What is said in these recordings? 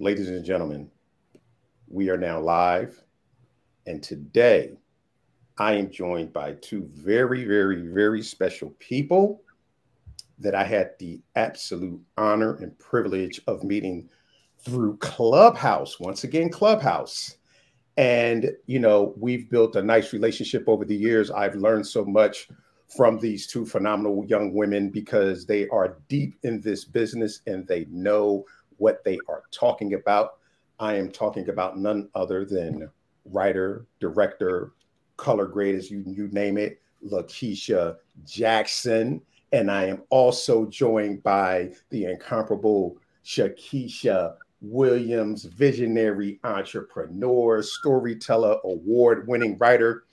ladies and gentlemen, we are now live. And today I am joined by two very, very, very special people that I had the absolute honor and privilege of meeting through Clubhouse. Once again, Clubhouse. And, you know, we've built a nice relationship over the years. I've learned so much from these two phenomenal young women because they are deep in this business and they know what they are talking about. I am talking about none other than writer, director, color grade, as you, you name it, Lakeisha Jackson. And I am also joined by the incomparable Shakesha Williams, visionary entrepreneur, storyteller, award winning writer.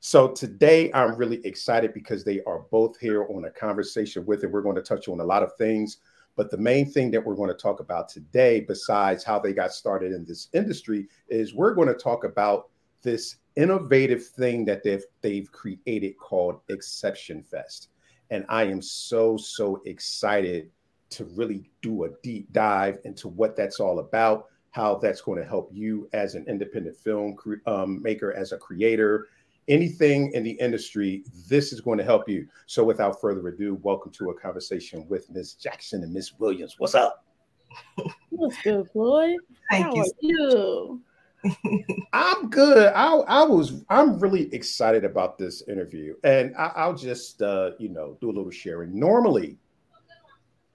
So today I'm really excited because they are both here on a conversation with it. We're going to touch on a lot of things, but the main thing that we're going to talk about today, besides how they got started in this industry, is we're going to talk about this innovative thing that they've they've created called Exception Fest. And I am so so excited to really do a deep dive into what that's all about, how that's going to help you as an independent film um, maker, as a creator, anything in the industry, this is going to help you. So, without further ado, welcome to a conversation with Ms. Jackson and Ms. Williams. What's up? What's good, Floyd? Thank How you. I'm good. I, I was. I'm really excited about this interview, and I, will just, uh, you know, do a little sharing. Normally,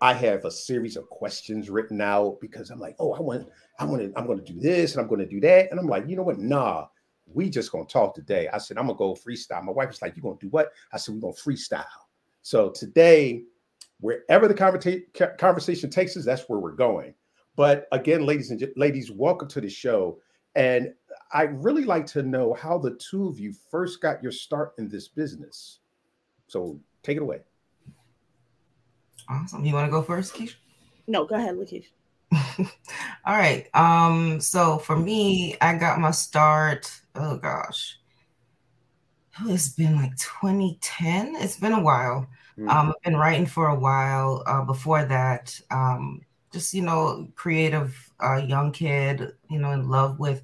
I have a series of questions written out because I'm like, oh, I want, I want to, I'm going to do this and I'm going to do that, and I'm like, you know what? Nah, we just gonna talk today. I said, I'm gonna go freestyle. My wife was like, You gonna do what? I said, We're gonna freestyle. So today, wherever the conversa- conversation takes us, that's where we're going. But again, ladies and ladies, welcome to the show. And I'd really like to know how the two of you first got your start in this business. So take it away. Awesome. You want to go first, Keisha? No, go ahead, Lakeisha. All right. Um, so for me, I got my start. Oh gosh. Oh, it's been like 2010. It's been a while. Mm-hmm. Um, I've been writing for a while. Uh, before that, um, just you know, creative uh, young kid, you know, in love with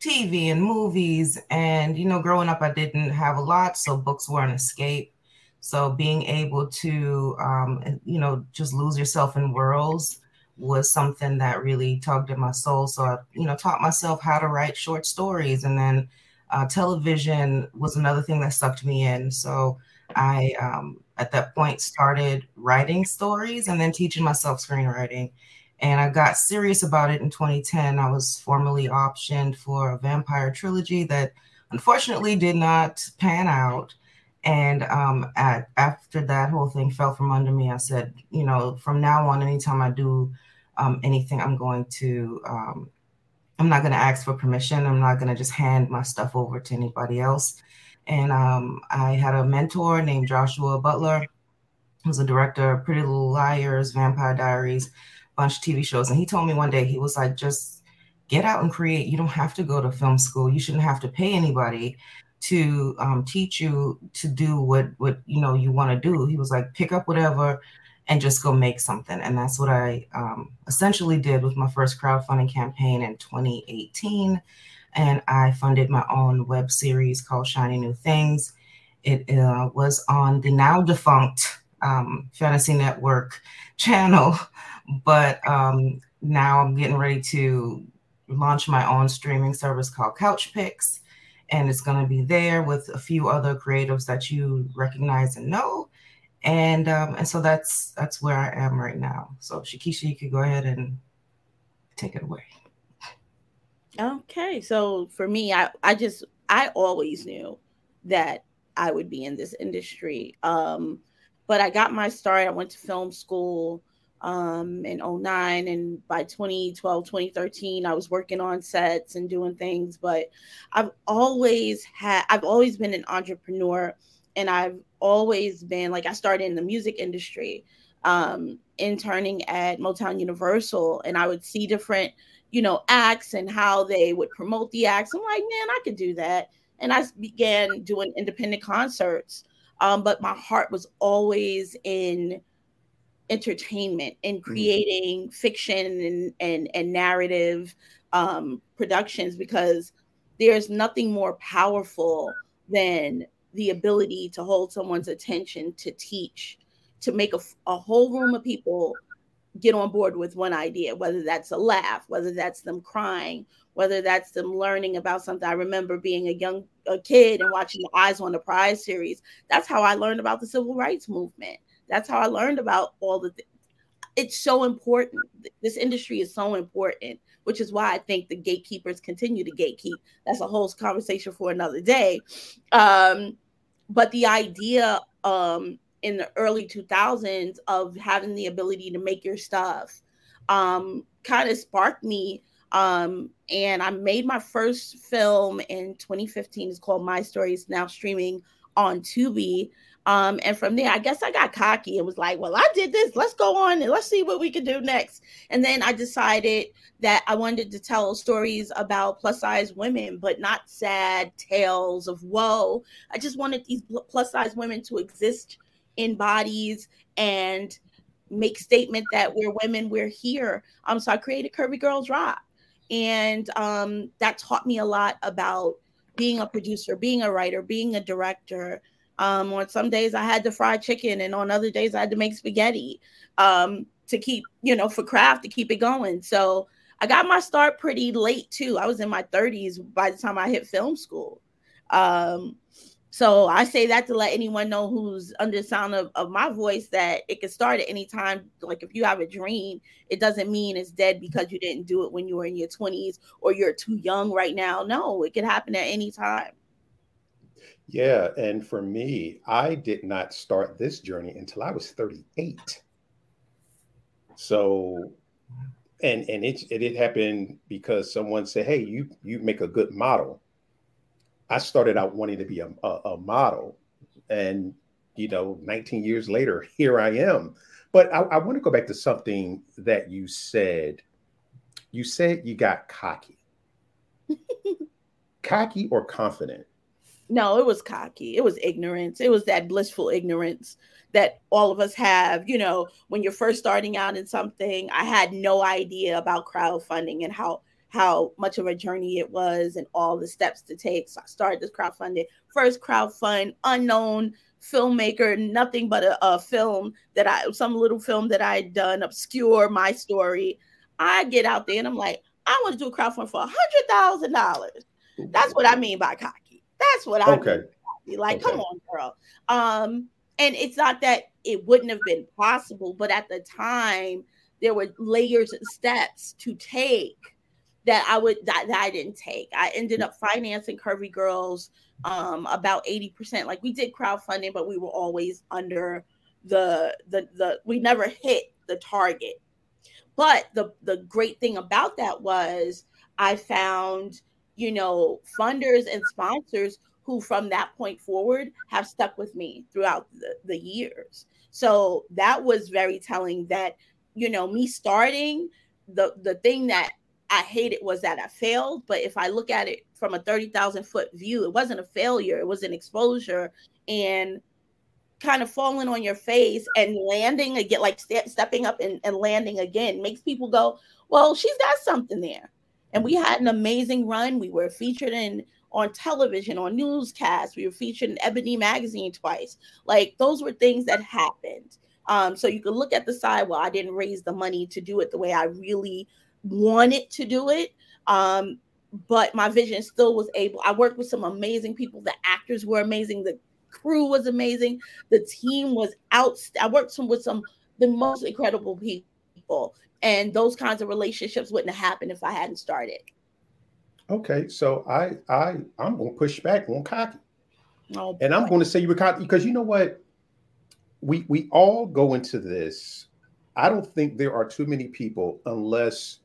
TV and movies. And you know, growing up, I didn't have a lot, so books were an escape. So being able to, um, you know, just lose yourself in worlds was something that really tugged at my soul. So I, you know, taught myself how to write short stories, and then uh, television was another thing that sucked me in. So I, um, at that point, started writing stories and then teaching myself screenwriting. And I got serious about it in 2010. I was formally optioned for a vampire trilogy that unfortunately did not pan out. And um, at, after that whole thing fell from under me, I said, you know, from now on, anytime I do um, anything, I'm going to, um, I'm not going to ask for permission. I'm not going to just hand my stuff over to anybody else. And um, I had a mentor named Joshua Butler, who's a director of Pretty Little Liars, Vampire Diaries, bunch of TV shows. And he told me one day, he was like, just get out and create. You don't have to go to film school. You shouldn't have to pay anybody to um, teach you to do what what you know you want to do. He was like, pick up whatever and just go make something. And that's what I um, essentially did with my first crowdfunding campaign in 2018. And I funded my own web series called Shiny New Things. It uh, was on the now defunct um, Fantasy Network channel, but um, now I'm getting ready to launch my own streaming service called Couch Picks. And it's going to be there with a few other creatives that you recognize and know and um, and so that's that's where I am right now. So Shakesha, you could go ahead and take it away. Okay, so for me, I I just I always knew that I would be in this industry. Um, but I got my start. I went to film school um, in 09 and by 2012 2013 i was working on sets and doing things but i've always had i've always been an entrepreneur and I've always been like I started in the music industry, um, interning at Motown Universal, and I would see different, you know, acts and how they would promote the acts. I'm like, man, I could do that. And I began doing independent concerts. Um, but my heart was always in entertainment and mm-hmm. creating mm-hmm. fiction and, and, and narrative um, productions because there's nothing more powerful than the ability to hold someone's attention to teach to make a, a whole room of people get on board with one idea whether that's a laugh whether that's them crying whether that's them learning about something. I remember being a young a kid and watching the eyes on the prize series. That's how i learned about the civil rights movement. That's how i learned about all the th- it's so important. This industry is so important which is why I think the gatekeepers continue to gatekeep. That's a whole conversation for another day. Um, but the idea um, in the early 2000s of having the ability to make your stuff um, kind of sparked me. Um, and I made my first film in 2015. It's called My Story. It's now streaming on Tubi. Um, and from there, I guess I got cocky and was like, well, I did this. Let's go on and let's see what we can do next. And then I decided that I wanted to tell stories about plus size women, but not sad tales of woe. I just wanted these plus size women to exist in bodies and make statement that we're women, we're here. Um, so I created Curvy Girls Rock. And um, that taught me a lot about being a producer, being a writer, being a director, um, on some days I had to fry chicken, and on other days I had to make spaghetti um, to keep, you know, for craft to keep it going. So I got my start pretty late too. I was in my 30s by the time I hit film school. Um, so I say that to let anyone know who's under the sound of, of my voice that it can start at any time. Like if you have a dream, it doesn't mean it's dead because you didn't do it when you were in your 20s or you're too young right now. No, it can happen at any time. Yeah, and for me, I did not start this journey until I was 38. So and and it it, it happened because someone said, "Hey, you you make a good model." I started out wanting to be a, a, a model, and you know, 19 years later, here I am. But I, I want to go back to something that you said. You said you got cocky. cocky or confident? No, it was cocky. It was ignorance. It was that blissful ignorance that all of us have. You know, when you're first starting out in something, I had no idea about crowdfunding and how how much of a journey it was and all the steps to take. So I started this crowdfunding, first crowdfund, unknown filmmaker, nothing but a, a film that I some little film that I had done, obscure my story. I get out there and I'm like, I want to do a crowdfund for a hundred thousand dollars. That's what I mean by cocky. That's what I okay. Mean. Like, okay. come on, girl. Um, and it's not that it wouldn't have been possible, but at the time there were layers and steps to take that I would that, that I didn't take. I ended up financing Curvy Girls um about 80%. Like we did crowdfunding, but we were always under the the the we never hit the target. But the the great thing about that was I found you know, funders and sponsors who from that point forward have stuck with me throughout the, the years. So that was very telling that, you know, me starting the the thing that I hated was that I failed. But if I look at it from a 30,000 foot view, it wasn't a failure, it was an exposure and kind of falling on your face and landing again, like ste- stepping up and, and landing again makes people go, well, she's got something there and we had an amazing run. We were featured in on television, on newscasts. We were featured in Ebony magazine twice. Like those were things that happened. Um, so you could look at the side. Well, I didn't raise the money to do it the way I really wanted to do it. Um, but my vision still was able. I worked with some amazing people. The actors were amazing. The crew was amazing. The team was out. I worked some, with some the most incredible people and those kinds of relationships wouldn't have happened if I hadn't started. Okay, so I I I'm going to push back on cocky, oh, and I'm going to say you were cocky because you know what, we we all go into this. I don't think there are too many people unless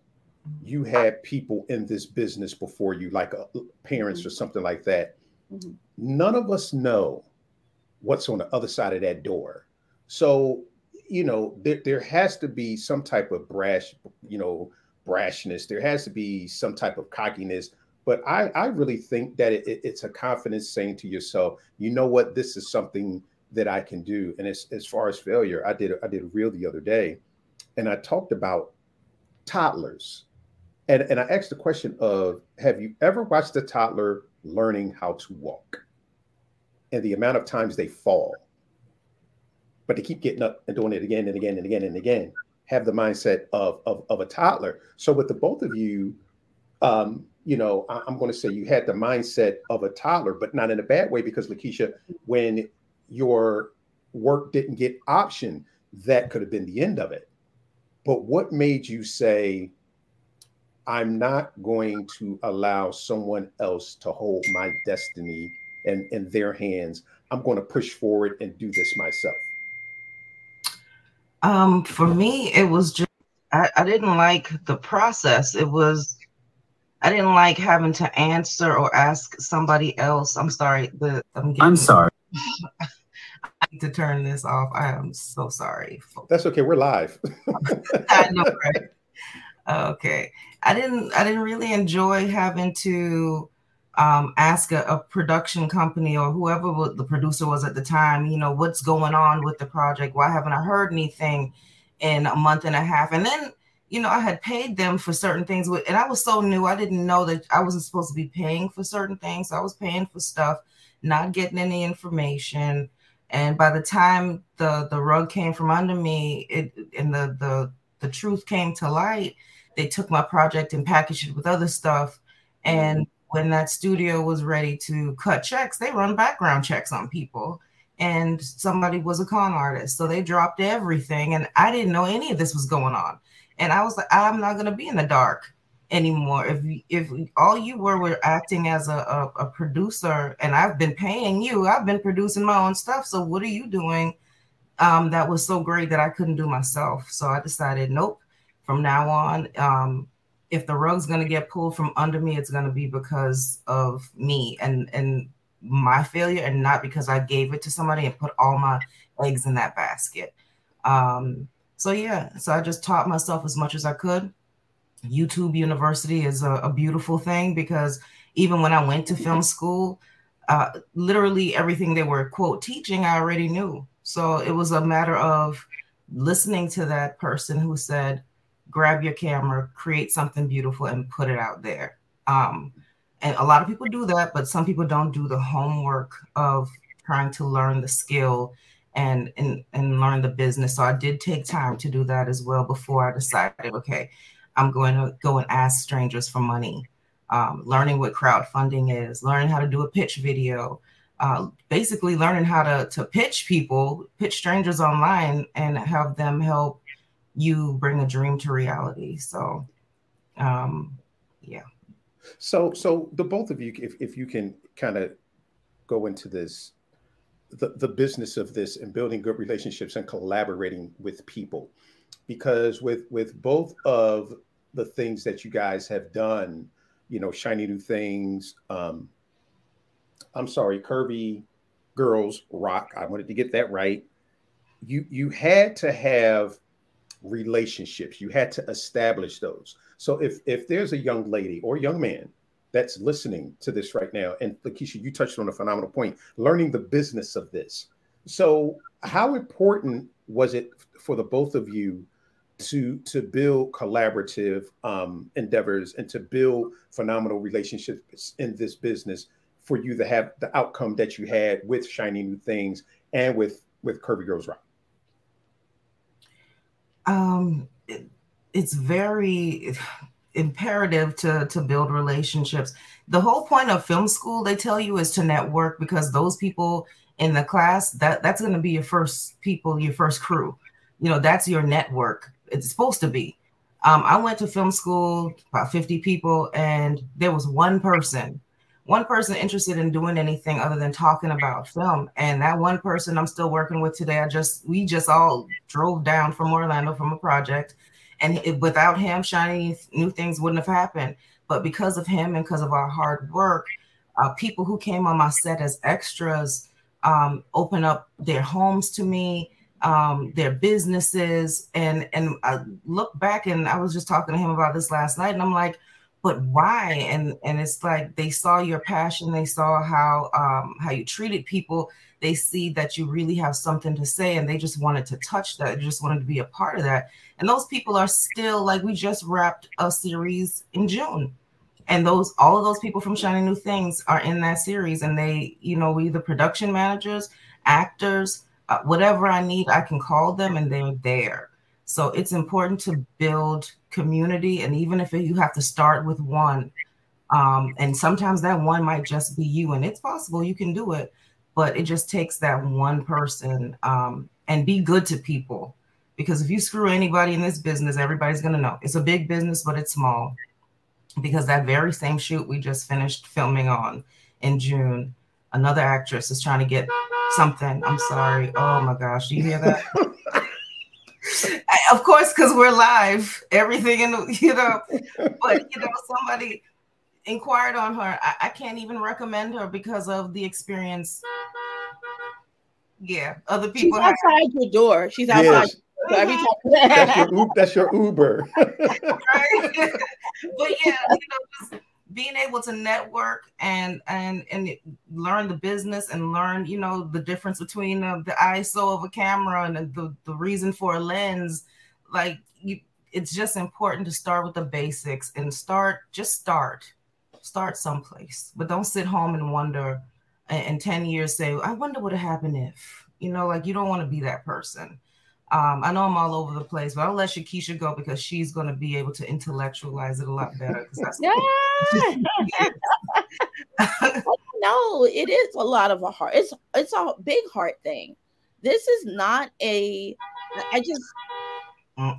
you had people in this business before you, like a, uh, parents mm-hmm. or something like that. Mm-hmm. None of us know what's on the other side of that door. So you know, there, there has to be some type of brash, you know, brashness. There has to be some type of cockiness. But I, I really think that it, it, it's a confidence saying to yourself, you know what, this is something that I can do. And as, as far as failure, I did I did a reel the other day, and I talked about toddlers, and and I asked the question of Have you ever watched a toddler learning how to walk, and the amount of times they fall, but they keep getting up and doing it again and again and again and again. Have the mindset of of, of a toddler. So with the both of you, um, you know, I, am going to say you had the mindset of a toddler, but not in a bad way because Lakeisha, when your work didn't get option, that could have been the end of it. But what made you say, I'm not going to allow someone else to hold my destiny in, in their hands. I'm going to push forward and do this myself? Um, for me, it was just I, I didn't like the process. It was I didn't like having to answer or ask somebody else. I'm sorry. The I'm, getting, I'm sorry. I need to turn this off. I am so sorry. That's okay. We're live. I know, right? Okay. I didn't. I didn't really enjoy having to um, ask a, a, production company or whoever the producer was at the time. You know, what's going on with the project? Why haven't I heard anything in a month and a half? And then you know, I had paid them for certain things, and I was so new, I didn't know that I wasn't supposed to be paying for certain things. So I was paying for stuff, not getting any information. And by the time the the rug came from under me, it and the the the truth came to light, they took my project and packaged it with other stuff. And when that studio was ready to cut checks, they run background checks on people. And somebody was a con artist. So they dropped everything. And I didn't know any of this was going on. And I was like, I'm not going to be in the dark anymore. If if all you were were acting as a, a, a, producer, and I've been paying you, I've been producing my own stuff. So what are you doing? Um, that was so great that I couldn't do myself. So I decided, nope. From now on, um, if the rug's going to get pulled from under me, it's going to be because of me and and my failure, and not because I gave it to somebody and put all my eggs in that basket. Um, so yeah, so I just taught myself as much as I could. YouTube University is a, a beautiful thing because even when I went to film school, uh, literally everything they were quote teaching, I already knew. So it was a matter of listening to that person who said, grab your camera, create something beautiful, and put it out there. Um, and a lot of people do that, but some people don't do the homework of trying to learn the skill and and and learn the business. So I did take time to do that as well before I decided, okay, I'm going to go and ask strangers for money. Um, learning what crowdfunding is, learning how to do a pitch video, uh, basically learning how to to pitch people, pitch strangers online, and have them help you bring a dream to reality. So, um, yeah. So, so the both of you, if if you can kind of go into this the, the business of this and building good relationships and collaborating with people because with with both of the things that you guys have done you know shiny new things um i'm sorry curvy girls rock i wanted to get that right you you had to have relationships you had to establish those so if if there's a young lady or young man that's listening to this right now, and Lakeisha, you touched on a phenomenal point, learning the business of this. So, how important was it for the both of you to to build collaborative um, endeavors and to build phenomenal relationships in this business for you to have the outcome that you had with shiny new things and with with Curvy Girls Rock? Um, it, it's very imperative to to build relationships. The whole point of film school, they tell you, is to network because those people in the class that that's going to be your first people, your first crew. You know, that's your network. It's supposed to be. Um, I went to film school, about 50 people, and there was one person, one person interested in doing anything other than talking about film. And that one person I'm still working with today. I just we just all drove down from Orlando from a project and it, without him, shiny new things wouldn't have happened. But because of him and because of our hard work, uh, people who came on my set as extras um, open up their homes to me, um, their businesses, and and I look back and I was just talking to him about this last night, and I'm like, but why? And and it's like they saw your passion they saw how um how you treated people they see that you really have something to say and they just wanted to touch that they just wanted to be a part of that. And those people are still like we just wrapped a series in june. And those all of those people from shining new things are in that series and they you know we the production managers actors uh, whatever i need i can call them and they're there so it's important to build community. And even if you have to start with one, um, and sometimes that one might just be you, and it's possible you can do it, but it just takes that one person um, and be good to people. Because if you screw anybody in this business, everybody's going to know. It's a big business, but it's small. Because that very same shoot we just finished filming on in June, another actress is trying to get something. I'm sorry. Oh my gosh. Do you hear that? of course, because we're live, everything in the, you know, but you know, somebody inquired on her. I, I, can't even recommend her because of the experience. Yeah, other people. She's outside your door. She's outside. Yes. So uh-huh. that's, your, that's your Uber. right? but yeah, you know, just being able to network and and and learn the business and learn you know the difference between uh, the iso of a camera and the, the reason for a lens like you it's just important to start with the basics and start just start start someplace. But don't sit home and wonder in 10 years say i wonder what would happen if you know like you don't want to be that person um, I know I'm all over the place, but I'll let Shakesha go because she's going to be able to intellectualize it a lot better. yeah. no, it is a lot of a heart. It's it's a big heart thing. This is not a. I just.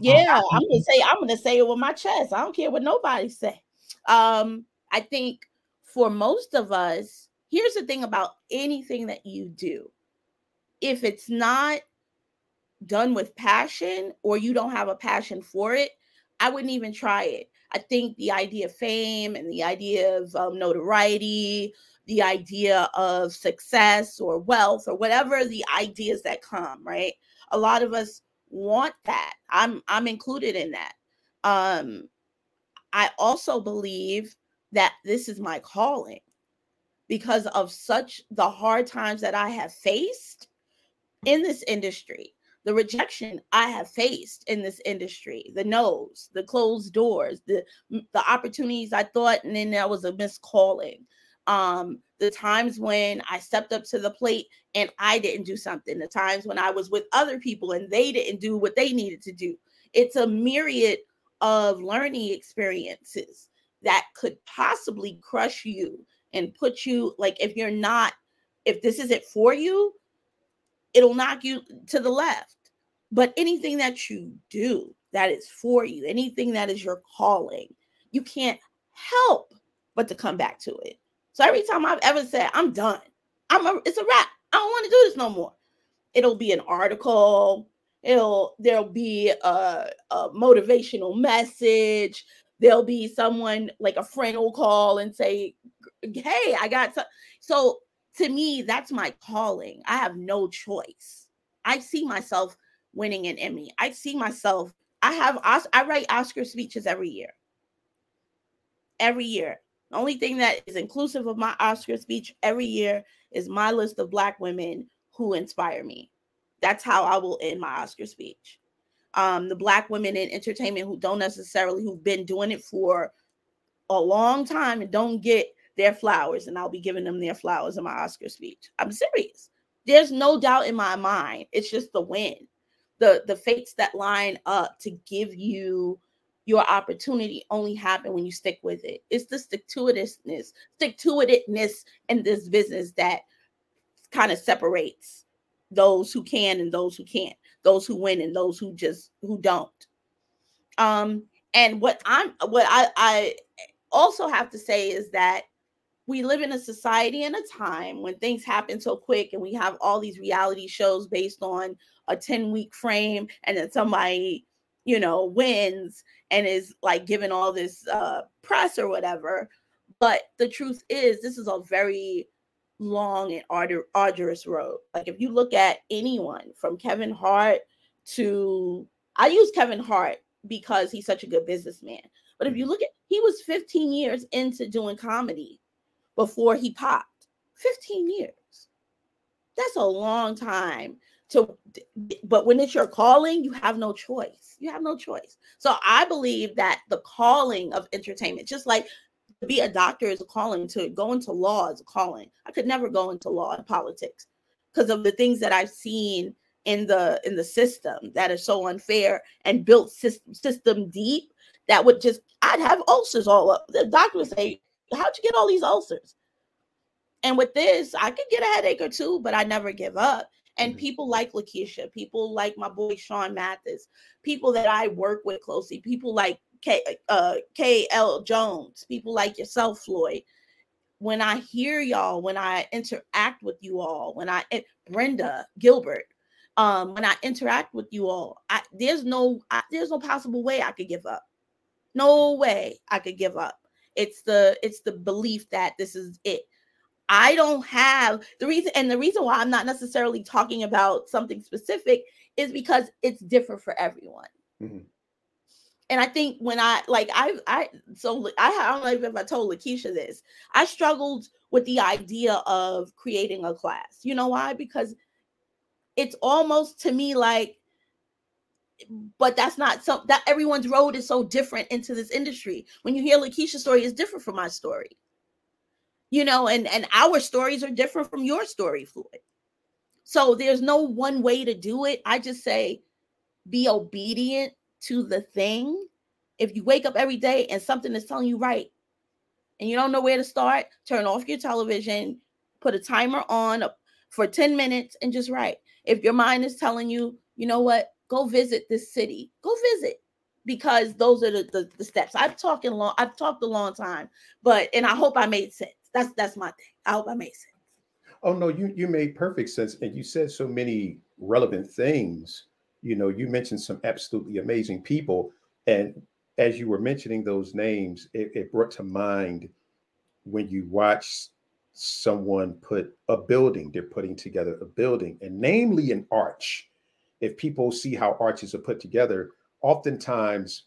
Yeah, I'm gonna say I'm gonna say it with my chest. I don't care what nobody say. Um, I think for most of us, here's the thing about anything that you do. If it's not done with passion or you don't have a passion for it, I wouldn't even try it. I think the idea of fame and the idea of um, notoriety, the idea of success or wealth or whatever the ideas that come, right? A lot of us want that. I'm I'm included in that. Um I also believe that this is my calling because of such the hard times that I have faced in this industry the rejection I have faced in this industry, the no's, the closed doors, the the opportunities I thought, and then there was a miscalling. Um, the times when I stepped up to the plate and I didn't do something, the times when I was with other people and they didn't do what they needed to do. It's a myriad of learning experiences that could possibly crush you and put you like if you're not if this isn't for you it'll knock you to the left. But anything that you do that is for you, anything that is your calling, you can't help but to come back to it. So every time I've ever said, I'm done, I'm a, it's a wrap. I don't want to do this no more. It'll be an article. It'll there'll be a, a motivational message. There'll be someone like a friend will call and say, "Hey, I got some." So to me, that's my calling. I have no choice. I see myself winning an Emmy. I see myself. I have. I write Oscar speeches every year. Every year. The only thing that is inclusive of my Oscar speech every year is my list of Black women who inspire me. That's how I will end my Oscar speech. Um, the Black women in entertainment who don't necessarily who've been doing it for a long time and don't get their flowers, and I'll be giving them their flowers in my Oscar speech. I'm serious. There's no doubt in my mind. It's just the win, the the fates that line up to give you your opportunity only happen when you stick with it. It's the stick to itness, stick to itness in this business that kind of separates those who can and those who can't, those who win and those who just who don't. Um, and what I'm what I I also have to say is that we live in a society and a time when things happen so quick and we have all these reality shows based on a 10 week frame and then somebody you know wins and is like given all this uh press or whatever. But the truth is this is a very long and ardu- arduous road. Like if you look at anyone from kevin hart to i use kevin hart because he's such a good businessman. But if you look at, he was 15 years into doing comedy before he popped. 15 years. That's a long time to, but when it's your calling, you have no choice. You have no choice. So I believe that the calling of entertainment, just like to be a doctor is a calling, to go into law is a calling. I could never go into law and politics because of the things that I've seen in the in the system that is so unfair and built system, system deep that would just I'd have ulcers all up. The doctor would say, How'd you get all these ulcers? And with this, I could get a headache or two, but I never give up. And mm-hmm. people like Lakeisha, people like my boy Sean Mathis, people that I work with closely, people like K, uh, KL Jones, people like yourself, Floyd. When I hear y'all, when I interact with you all, when I Brenda Gilbert, um, when I interact with you all, I, there's no I, there's no possible way I could give up. No way I could give up. It's the it's the belief that this is it. I don't have the reason, and the reason why I'm not necessarily talking about something specific is because it's different for everyone. Mm-hmm. And I think when I like I I so I, I don't know if I told Lakeisha this. I struggled with the idea of creating a class. You know why? Because it's almost to me like but that's not so that everyone's road is so different into this industry. When you hear Lakeisha's story, is different from my story. You know, and and our stories are different from your story, Floyd. So there's no one way to do it. I just say be obedient to the thing. If you wake up every day and something is telling you right, and you don't know where to start, turn off your television, put a timer on for 10 minutes and just write. If your mind is telling you, you know what, go visit this city, go visit because those are the, the, the steps. I've talked long, I've talked a long time, but and I hope I made sense. That's that's my thing. I hope I made sense. Oh no, you you made perfect sense, and you said so many relevant things. You know, you mentioned some absolutely amazing people, and as you were mentioning those names, it, it brought to mind when you watch someone put a building, they're putting together a building, and namely an arch. If people see how arches are put together, oftentimes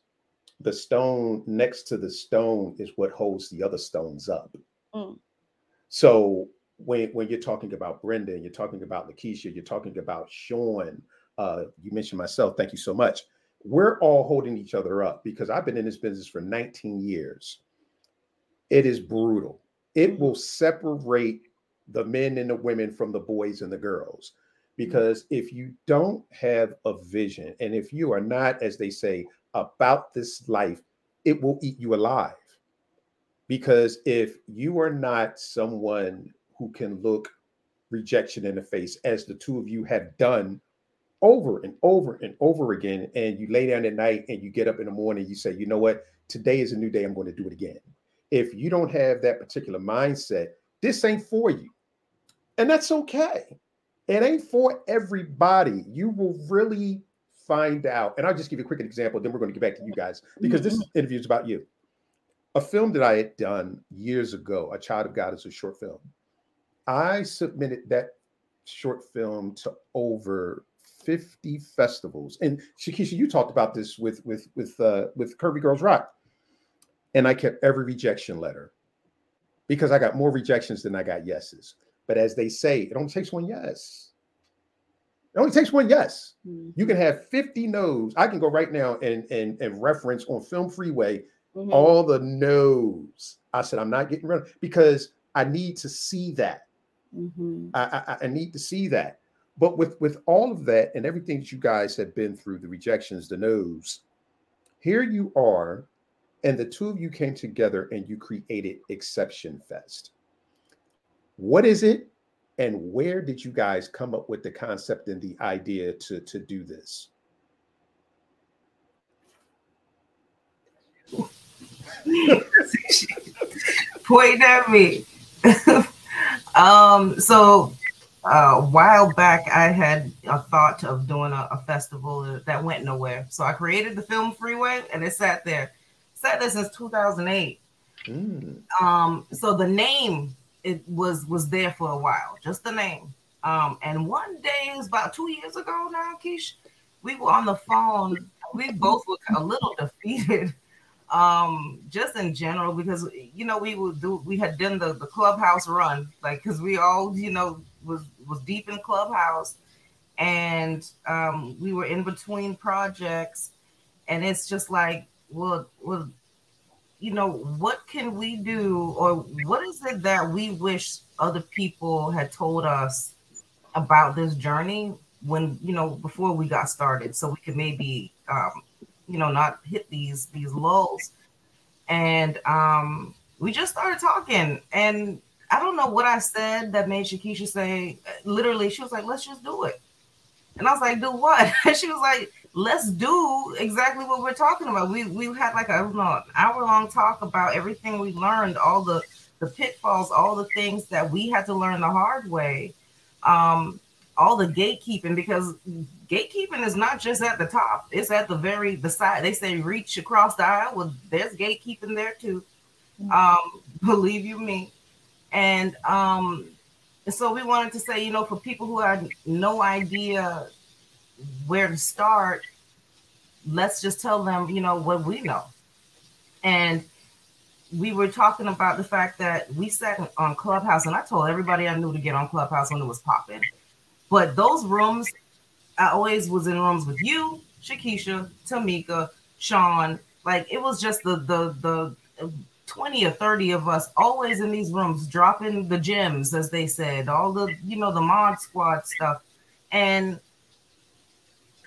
the stone next to the stone is what holds the other stones up. Mm. So when when you're talking about Brenda, and you're talking about Lakeisha, you're talking about Sean, uh, you mentioned myself. Thank you so much. We're all holding each other up because I've been in this business for 19 years. It is brutal it will separate the men and the women from the boys and the girls. Because if you don't have a vision, and if you are not, as they say, about this life, it will eat you alive. Because if you are not someone who can look rejection in the face, as the two of you have done over and over and over again, and you lay down at night and you get up in the morning, you say, you know what, today is a new day, I'm going to do it again if you don't have that particular mindset, this ain't for you. And that's okay. It ain't for everybody. You will really find out. And I'll just give you a quick example, then we're going to get back to you guys because this mm-hmm. interview is about you. A film that I had done years ago, A Child of God is a short film. I submitted that short film to over 50 festivals. And Shakesha, you talked about this with with with uh, with Curvy Girls Rock and I kept every rejection letter because I got more rejections than I got yeses. But as they say, it only takes one yes. It only takes one yes. Mm-hmm. You can have 50 no's. I can go right now and and, and reference on Film Freeway mm-hmm. all the no's. I said, I'm not getting rid of because I need to see that. Mm-hmm. I, I, I need to see that. But with with all of that and everything that you guys have been through, the rejections, the no's, here you are and the two of you came together and you created Exception Fest. What is it, and where did you guys come up with the concept and the idea to, to do this? Point at me. um, so uh, a while back, I had a thought of doing a, a, festival that went nowhere. So I created the Film Freeway, and it sat there sat there since 2008. Mm. Um, so the name it was was there for a while, just the name. Um, and one day, it was about two years ago now, Keish, we were on the phone. We both were a little defeated um just in general because you know we would do we had done the, the clubhouse run like because we all you know was was deep in clubhouse and um we were in between projects and it's just like well well you know what can we do or what is it that we wish other people had told us about this journey when you know before we got started? So we could maybe um you know not hit these these lulls and um we just started talking. And i don't know what i said that made Shakesha say literally she was like let's just do it. And i was like do what? She was like let's do exactly what we're talking about. We we had like a know, an hour long talk about everything we learned all the the pitfalls all the things that we had to learn the hard way um all the gatekeeping because gatekeeping is not just at the top. It's at the very the side. They say reach across the aisle. Well there's gatekeeping there too. Mm-hmm. um believe you me. And um so we wanted to say you know for people who had no idea where to start let's just tell them you know what we know and we were talking about the fact that we sat on clubhouse and i told everybody i knew to get on clubhouse when it was popping but those rooms, I always was in rooms with you, Shakesha, Tamika, Sean. Like it was just the the the 20 or 30 of us always in these rooms dropping the gems, as they said, all the you know the mod squad stuff. And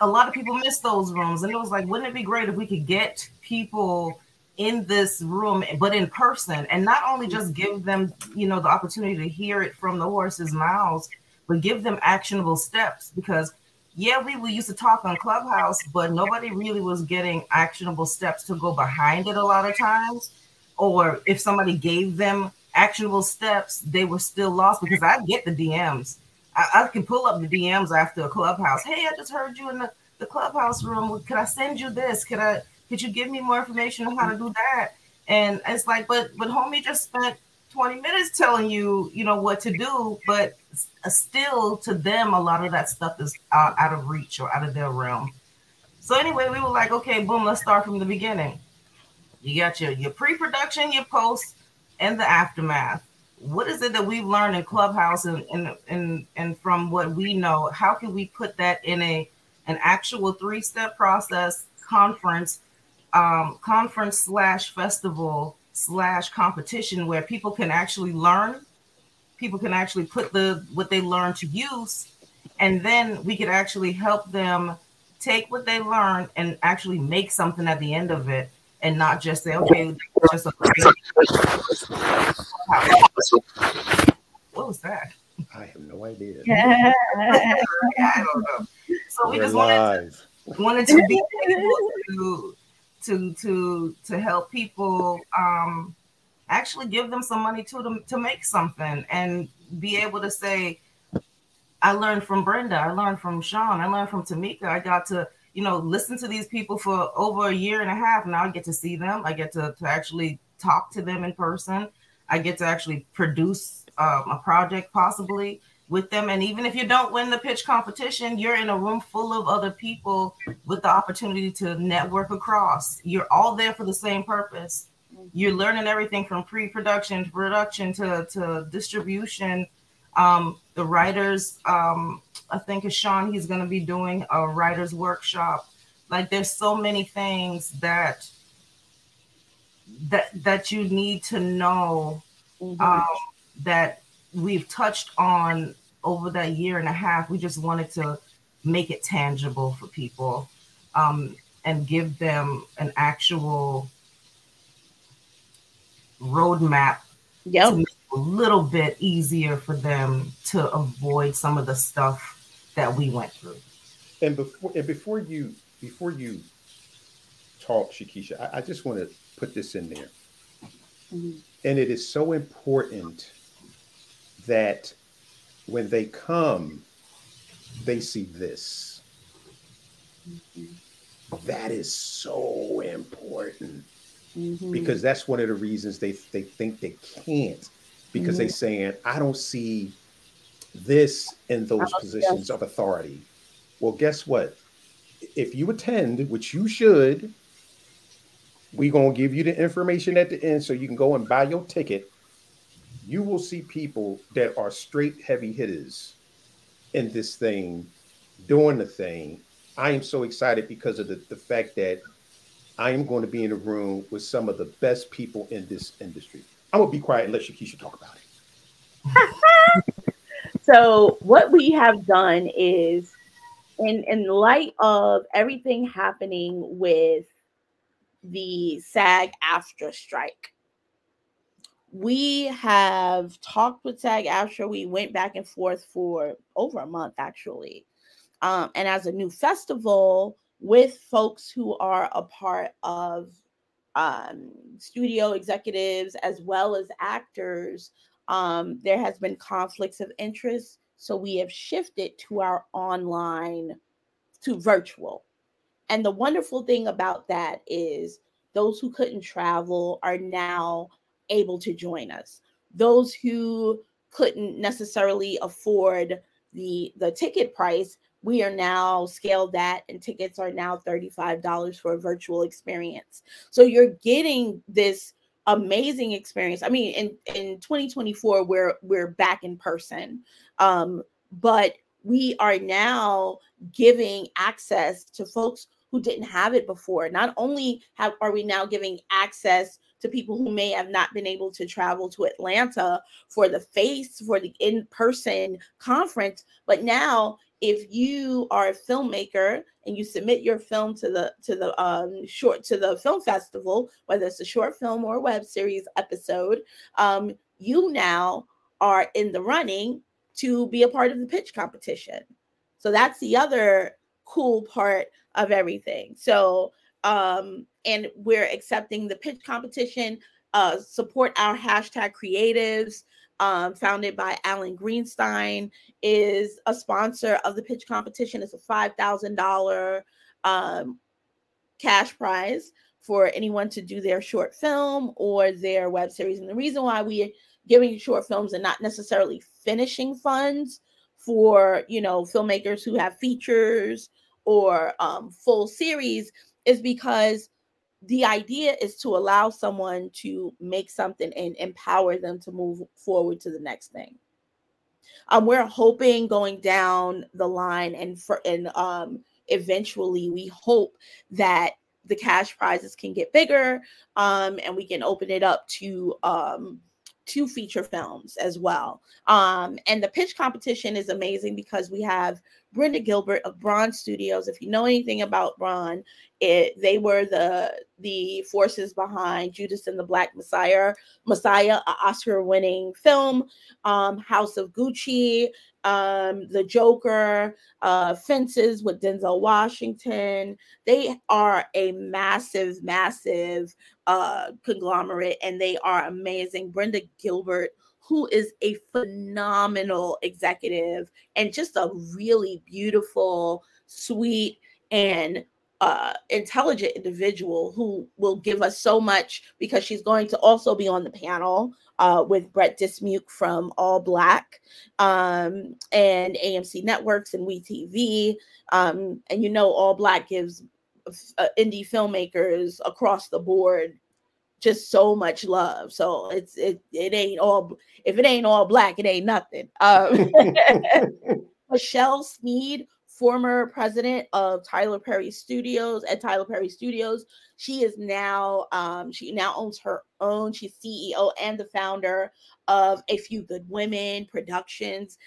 a lot of people miss those rooms. And it was like, wouldn't it be great if we could get people in this room, but in person, and not only just give them, you know, the opportunity to hear it from the horse's mouths, but give them actionable steps because yeah, we, we used to talk on Clubhouse, but nobody really was getting actionable steps to go behind it a lot of times. Or if somebody gave them actionable steps, they were still lost because I get the DMs. I, I can pull up the DMs after a clubhouse. Hey, I just heard you in the, the clubhouse room. Could I send you this? Could I could you give me more information on how to do that? And it's like, but but homie just spent 20 minutes telling you, you know, what to do, but uh, still to them, a lot of that stuff is out, out of reach or out of their realm. So anyway, we were like, okay, boom, let's start from the beginning. You got your, your pre-production, your post, and the aftermath. What is it that we've learned in Clubhouse and, and, and, and from what we know, how can we put that in a an actual three-step process conference, um, conference slash festival slash competition where people can actually learn people can actually put the what they learn to use and then we could actually help them take what they learn and actually make something at the end of it and not just say okay just a what was that? I have no idea. Yeah, i don't know. So we We're just wanted to, wanted to be able to to to to help people um, actually give them some money to them to make something and be able to say, I learned from Brenda, I learned from Sean, I learned from Tamika. I got to you know listen to these people for over a year and a half. Now I get to see them. I get to to actually talk to them in person. I get to actually produce um, a project possibly with them. And even if you don't win the pitch competition, you're in a room full of other people with the opportunity to network across. You're all there for the same purpose. You're learning everything from pre-production to production to, to distribution. Um, the writers, um, I think it's Sean, he's going to be doing a writer's workshop. Like there's so many things that that that you need to know mm-hmm. um, that we've touched on over that year and a half, we just wanted to make it tangible for people um, and give them an actual roadmap yep. A little bit easier for them to avoid some of the stuff that we went through. And before and before you before you talk, Shakesha, I, I just want to put this in there. Mm-hmm. And it is so important that when they come, they see this. Mm-hmm. That is so important mm-hmm. because that's one of the reasons they, they think they can't because mm-hmm. they saying, I don't see this in those oh, positions yes. of authority. Well, guess what? If you attend, which you should, We're going to give you the information at the end so you can go and buy your ticket. You will see people that are straight heavy hitters in this thing, doing the thing. I am so excited because of the, the fact that I am going to be in a room with some of the best people in this industry. I'm to be quiet and let Shakesha talk about it. so, what we have done is, in, in light of everything happening with the SAG AFTRA strike. We have talked with SAG AFTRA. We went back and forth for over a month, actually. Um, and as a new festival with folks who are a part of um, studio executives as well as actors, um, there has been conflicts of interest. So we have shifted to our online, to virtual. And the wonderful thing about that is those who couldn't travel are now able to join us. Those who couldn't necessarily afford the the ticket price, we are now scaled that and tickets are now $35 for a virtual experience. So you're getting this amazing experience. I mean, in in 2024 we're we're back in person. Um, but we are now giving access to folks who didn't have it before. Not only have are we now giving access to people who may have not been able to travel to Atlanta for the face for the in-person conference, but now if you are a filmmaker and you submit your film to the to the um, short to the film festival, whether it's a short film or web series episode, um, you now are in the running to be a part of the pitch competition. So that's the other cool part of everything. So, um, and we're accepting the pitch competition. Uh, support our hashtag creatives. Um, founded by Alan Greenstein, is a sponsor of the pitch competition. It's a five thousand um, cash prize for anyone to do their short film or their web series. And the reason why we are giving short films and not necessarily finishing funds for you know filmmakers who have features or um, full series is because the idea is to allow someone to make something and empower them to move forward to the next thing. Um, we're hoping going down the line and for and um, eventually we hope that the cash prizes can get bigger um, and we can open it up to um, two feature films as well. Um, and the pitch competition is amazing because we have Brenda Gilbert of Bron Studios. If you know anything about Bron, it they were the the forces behind Judas and the Black Messiah, Messiah, Oscar-winning film, um, House of Gucci, um, The Joker, uh, Fences with Denzel Washington. They are a massive, massive uh, conglomerate, and they are amazing. Brenda Gilbert who is a phenomenal executive and just a really beautiful, sweet, and uh, intelligent individual who will give us so much because she's going to also be on the panel uh, with Brett Dismuke from ALLBLK um, and AMC Networks and WeTV. Um, and you know, ALLBLK gives uh, indie filmmakers across the board just so much love. So it's it it ain't all if it ain't all black, it ain't nothing. Um, Michelle Sneed, former president of Tyler Perry Studios at Tyler Perry Studios, she is now um, she now owns her own. She's CEO and the founder of A Few Good Women Productions,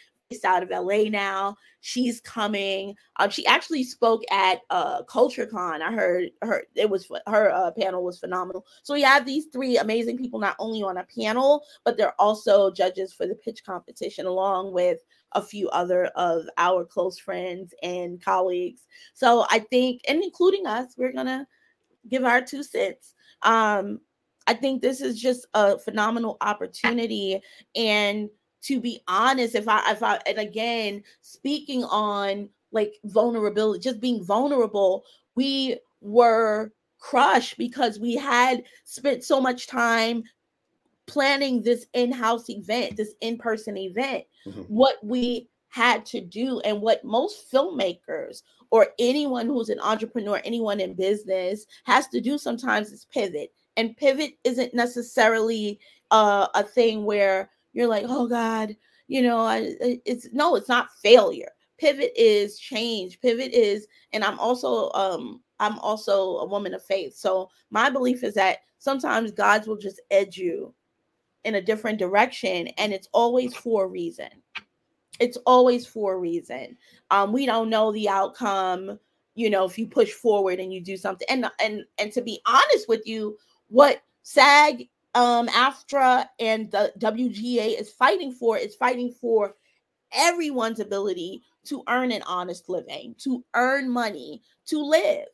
out of LA now. She's coming. Um, she actually spoke at uh, CultureCon. I heard her. It was her uh, panel was phenomenal. So we have these three amazing people not only on a panel, but they're also judges for the pitch competition, along with a few other of our close friends and colleagues. So I think, and including us, we're gonna give our two cents. Um, I think this is just a phenomenal opportunity and to be honest if i if i and again speaking on like vulnerability just being vulnerable we were crushed because we had spent so much time planning this in-house event this in-person event mm-hmm. what we had to do and what most filmmakers or anyone who's an entrepreneur, anyone in business has to do sometimes is pivot. And pivot isn't necessarily uh, a thing where you're like, oh God, you know, I, it's no, it's not failure. Pivot is change. Pivot is, and I'm also um I'm also a woman of faith. So my belief is that sometimes God's will just edge you in a different direction, and it's always for a reason. It's always for a reason. Um, we don't know the outcome, you know, if you push forward and you do something. And and and to be honest with you, what SAG, um, AFTRA, and the WGA is fighting for is fighting for everyone's ability to earn an honest living, to earn money, to live,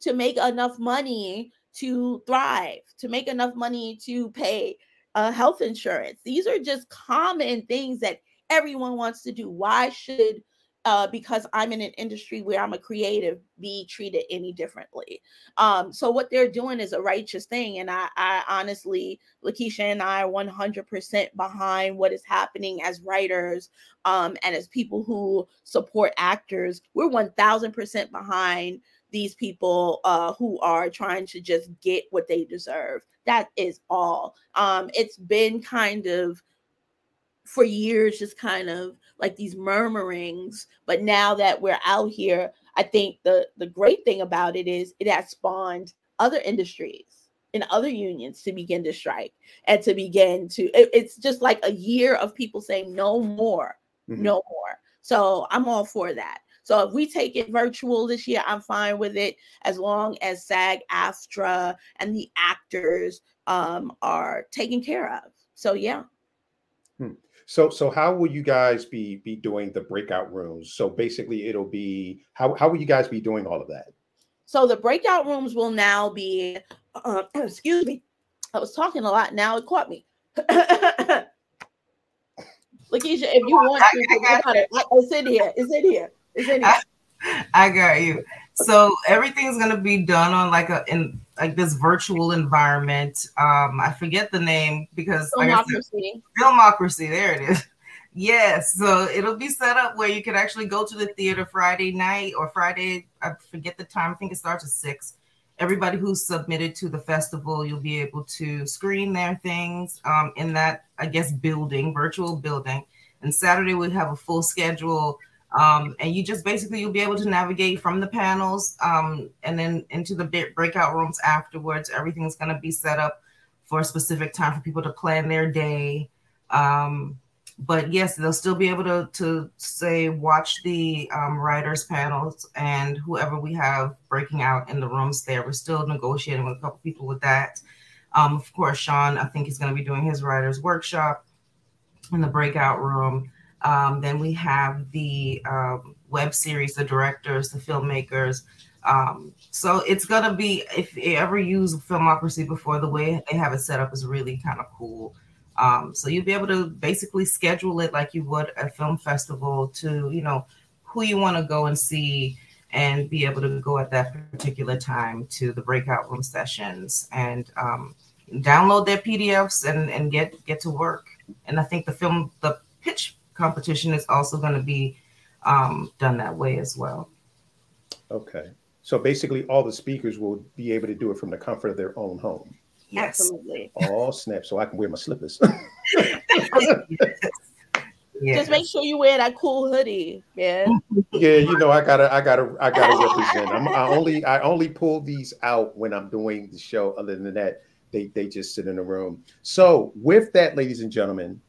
to make enough money to thrive, to make enough money to pay uh, health insurance. These are just common things that everyone wants to do. Why should uh, because I'm in an industry where I'm a creative, be treated any differently. Um, so what they're doing is a righteous thing, and I, I honestly, Lakeisha and I are 100% behind what is happening as writers um, and as people who support actors. We're 1,000% behind these people uh, who are trying to just get what they deserve. That is all. Um, it's been kind of for years just kind of like these murmurings but now that we're out here i think the the great thing about it is it has spawned other industries and other unions to begin to strike and to begin to it, it's just like a year of people saying no more mm-hmm. no more so i'm all for that so if we take it virtual this year i'm fine with it as long as sag aftra and the actors um, are taken care of so yeah hmm. So so how will you guys be be doing the breakout rooms? So basically it'll be how how will you guys be doing all of that? So the breakout rooms will now be uh, excuse me. I was talking a lot now it caught me. Lakeisha, if you want to, I, I it. It's in here. It's in here. It's in here. I, I got you. So everything's gonna be done on like a in like this virtual environment. Um, I forget the name because Filmocracy. Like Filmocracy, there it is. Yes, so it'll be set up where you can actually go to the theater Friday night or Friday. I forget the time. I think it starts at six. Everybody who's submitted to the festival, you'll be able to screen their things um, in that, I guess, building, virtual building. And Saturday we have a full schedule um, and you just basically you'll be able to navigate from the panels um, and then into the breakout rooms afterwards. Everything's going to be set up for a specific time for people to plan their day. Um, but yes, they'll still be able to to say watch the um, writers panels and whoever we have breaking out in the rooms there. We're still negotiating with a couple people with that. Um, of course, Sean, I think he's going to be doing his writers workshop in the breakout room. Um, then we have the um, web series, the directors, the filmmakers. Um, so it's gonna be if you ever use Filmocracy before, the way they have it set up is really kind of cool. Um, so you'll be able to basically schedule it like you would a film festival to you know who you want to go and see and be able to go at that particular time to the breakout room sessions and um, download their PDFs and, and get get to work. And I think the film the pitch competition is also going to be um, done that way as well. Okay. So basically, all the speakers will be able to do it from the comfort of their own home. Yes. Absolutely. All snap, so I can wear my slippers. Yeah. Just make sure you wear that cool hoodie, man. Yeah, you know, I gotta, I gotta, I gotta represent. I'm, I only, I only pull these out when I'm doing the show. Other than that, they, they just sit in the room. So, with that, ladies and gentlemen,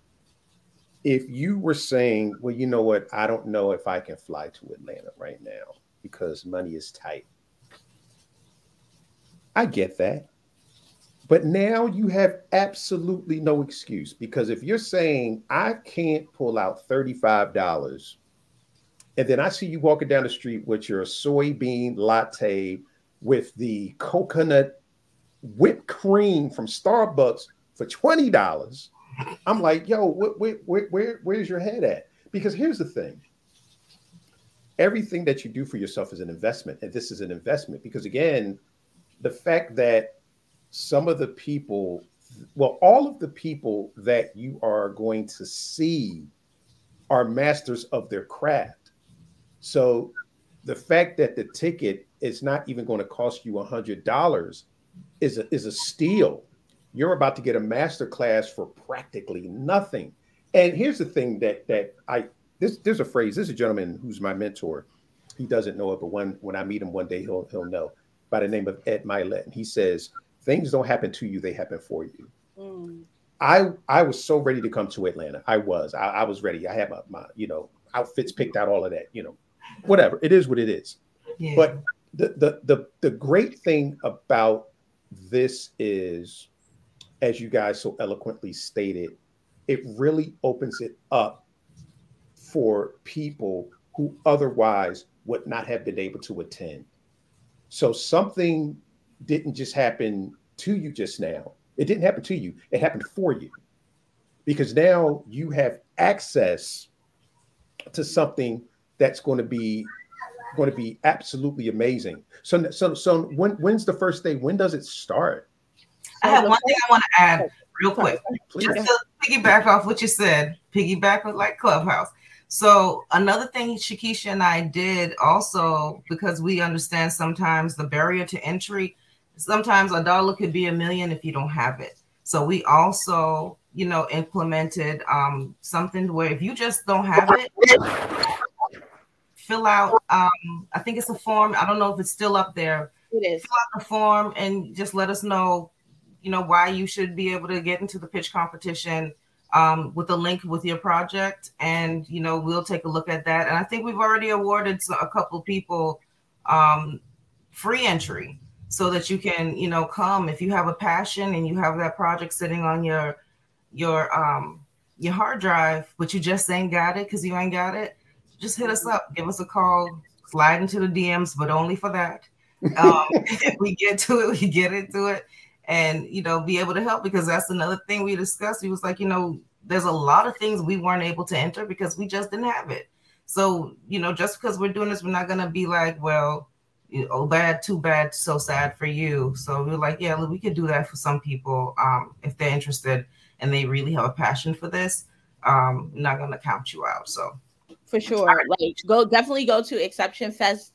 if you were saying, well, you know what, I don't know if I can fly to Atlanta right now because money is tight. I get that. But now you have absolutely no excuse because if you're saying I can't pull out $35 and then I see you walking down the street with your soybean latte with the coconut whipped cream from Starbucks for $20 I'm like, yo, where, where, where, where's your head at? Because here's the thing everything that you do for yourself is an investment. And this is an investment because, again, the fact that some of the people, well, all of the people that you are going to see are masters of their craft. So the fact that the ticket is not even going to cost you a hundred dollars is a, is a steal. You're about to get a master class for practically nothing. And here's the thing that that I this there's a phrase. This is a gentleman who's my mentor. He doesn't know it, but when when I meet him one day, he'll he'll know by the name of Ed Mylett. And he says, things don't happen to you, they happen for you. Mm. I I was so ready to come to Atlanta. I was. I, I was ready. I had my, my, you know, outfits picked out, all of that, you know, whatever. It is what it is. Yeah. But the, the the the great thing about this is, as you guys so eloquently stated, it really opens it up for people who otherwise would not have been able to attend. So something didn't just happen to you just now. It didn't happen to you. It happened for you. Because now you have access to something that's going to be going to be absolutely amazing. So so so when when's the first day? When does it start? I have one thing I want to add real quick. Please. Just to piggyback off what you said, piggyback with like Clubhouse. So another thing Shakesha and I did also because we understand sometimes the barrier to entry sometimes a dollar could be a million if you don't have it. So we also, you know, implemented um, something where if you just don't have it, fill out. Um, I think it's a form. I don't know if it's still up there. It is. Fill out the form and just let us know, you know, why you should be able to get into the pitch competition um, with a link with your project, and you know, we'll take a look at that. And I think we've already awarded a couple people um, free entry so that you can you know come if you have a passion and you have that project sitting on your your um your hard drive but you just ain't got it because you ain't got it just hit us up. Give us a call slide into the dms but only for that. Um if we get to it we get into it and you know be able to help because that's another thing we discussed. He was like you know there's a lot of things we weren't able to enter because we just didn't have it. So you know just because we're doing this we're not going to be like well oh bad too bad so sad for you. So we are like yeah we could do that for some people um, if they're interested and they really have a passion for this. Um not gonna count you out so. For sure. Like go definitely go to exception fest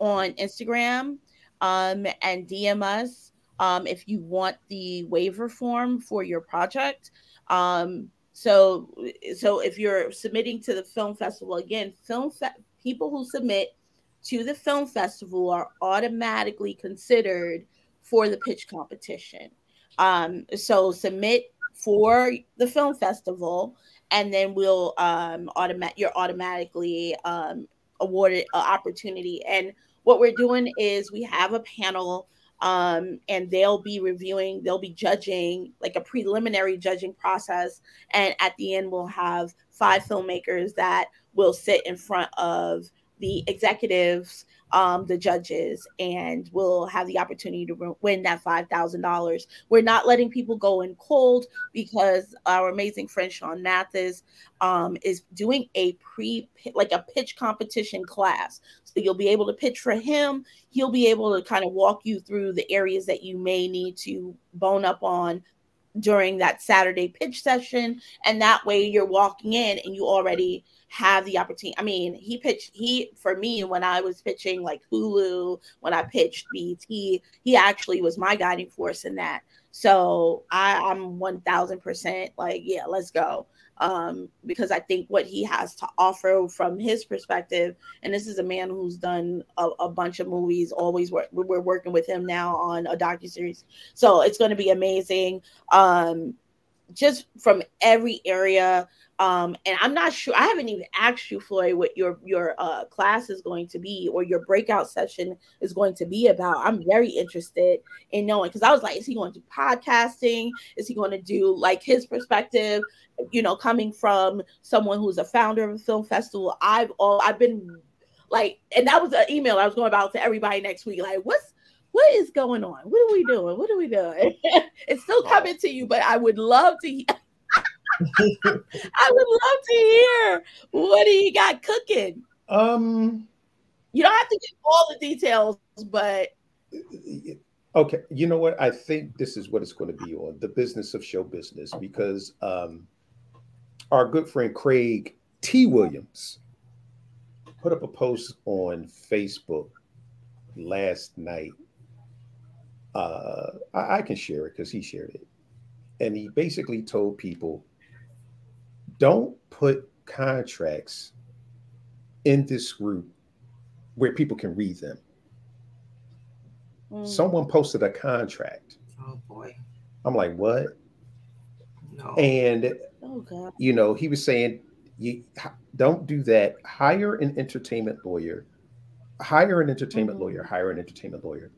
on instagram um and dm us um if you want the waiver form for your project um so so if you're submitting to the film festival again film fe- people who submit to the film festival are automatically considered for the pitch competition. Um, so submit for the film festival, and then we'll um, automatic you're automatically um, awarded an opportunity. And what we're doing is we have a panel um, and they'll be reviewing, they'll be judging like a preliminary judging process. And at the end, we'll have five filmmakers that will sit in front of the executives, um, the judges, and we'll have the opportunity to win that five thousand dollars. We're not letting people go in cold because our amazing friend Sean Mathis um, is doing a pre like a pitch competition class. So you'll be able to pitch for him. He'll be able to kind of walk you through the areas that you may need to bone up on during that Saturday pitch session. And that way you're walking in and you already have the opportunity. I mean, he pitched he for me when I was pitching like Hulu, when I pitched BT, he actually was my guiding force in that. So I, I'm one thousand percent like, yeah, let's go. Um, because I think what he has to offer from his perspective, and this is a man who's done a, a bunch of movies. Always work, we're working with him now on a docu series, so it's going to be amazing. Um, just from every area um, and I'm not sure. I haven't even asked you, Floyd, what your your uh, class is going to be or your breakout session is going to be about. I'm very interested in knowing because I was like, is he going to do podcasting? Is he going to do like his perspective? You know, coming from someone who's a founder of a film festival. I've all I've been like, and that was an email I was going about to everybody next week. Like, what's what is going on? What are we doing? What are we doing? it's still coming to you, but I would love to. I would love to hear what do you got cooking. Um, you don't have to give all the details, but okay. You know what? I think this is what it's going to be on the business of show business because um, our good friend Craig T. Williams put up a post on Facebook last night. Uh, I, I can share it because he shared it. And he basically told people don't put contracts in this group where people can read them. Mm. Someone posted a contract. Oh boy. I'm like, what? No. And oh, you know, he was saying, you don't do that. Hire an entertainment lawyer. Hire an entertainment mm-hmm. lawyer. Hire an entertainment lawyer.